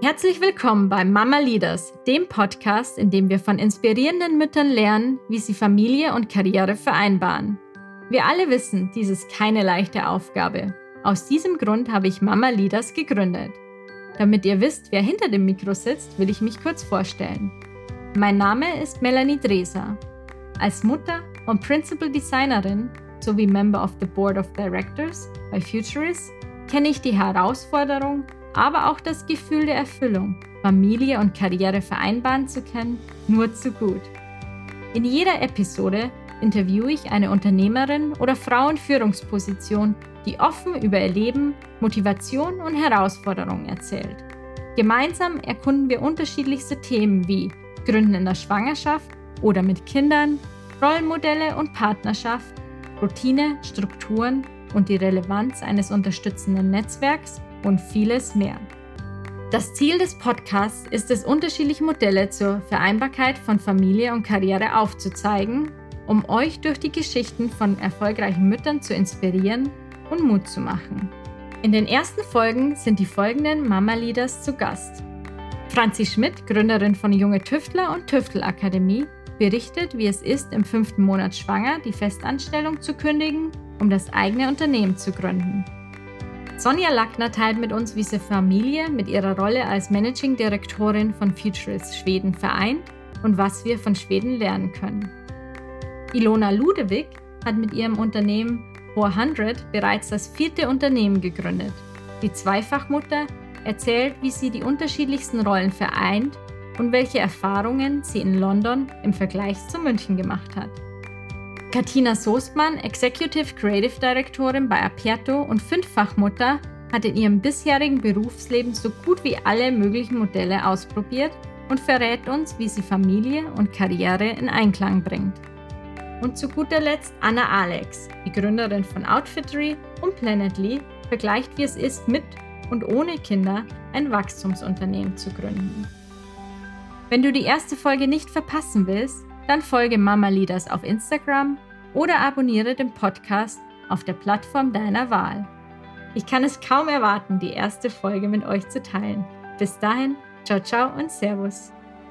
Herzlich willkommen bei Mama Leaders, dem Podcast, in dem wir von inspirierenden Müttern lernen, wie sie Familie und Karriere vereinbaren. Wir alle wissen, dies ist keine leichte Aufgabe. Aus diesem Grund habe ich Mama Leaders gegründet. Damit ihr wisst, wer hinter dem Mikro sitzt, will ich mich kurz vorstellen. Mein Name ist Melanie Dreser. Als Mutter und Principal Designerin sowie Member of the Board of Directors bei Futurist kenne ich die Herausforderung, aber auch das Gefühl der Erfüllung, Familie und Karriere vereinbaren zu können, nur zu gut. In jeder Episode interviewe ich eine Unternehmerin oder Frau in Führungsposition, die offen über ihr Leben, Motivation und Herausforderungen erzählt. Gemeinsam erkunden wir unterschiedlichste Themen wie Gründen in der Schwangerschaft oder mit Kindern, Rollenmodelle und Partnerschaft, Routine, Strukturen und die Relevanz eines unterstützenden Netzwerks und vieles mehr. Das Ziel des Podcasts ist es, unterschiedliche Modelle zur Vereinbarkeit von Familie und Karriere aufzuzeigen, um euch durch die Geschichten von erfolgreichen Müttern zu inspirieren und Mut zu machen. In den ersten Folgen sind die folgenden Mama-Leaders zu Gast. Franzi Schmidt, Gründerin von Junge Tüftler und Tüftelakademie, berichtet, wie es ist, im fünften Monat schwanger die Festanstellung zu kündigen, um das eigene Unternehmen zu gründen. Sonja Lackner teilt mit uns, wie sie Familie mit ihrer Rolle als Managing Direktorin von Futurist Schweden vereint und was wir von Schweden lernen können. Ilona Ludewig hat mit ihrem Unternehmen 400 bereits das vierte Unternehmen gegründet. Die Zweifachmutter erzählt, wie sie die unterschiedlichsten Rollen vereint und welche Erfahrungen sie in London im Vergleich zu München gemacht hat. Katina Soestmann, Executive Creative Directorin bei Aperto und Fünffachmutter, hat in ihrem bisherigen Berufsleben so gut wie alle möglichen Modelle ausprobiert und verrät uns, wie sie Familie und Karriere in Einklang bringt. Und zu guter Letzt Anna Alex, die Gründerin von Outfittery und Planetly, vergleicht, wie es ist, mit und ohne Kinder ein Wachstumsunternehmen zu gründen. Wenn du die erste Folge nicht verpassen willst, dann folge Mama Leaders auf Instagram oder abonniere den Podcast auf der Plattform deiner Wahl. Ich kann es kaum erwarten, die erste Folge mit euch zu teilen. Bis dahin, ciao, ciao und Servus.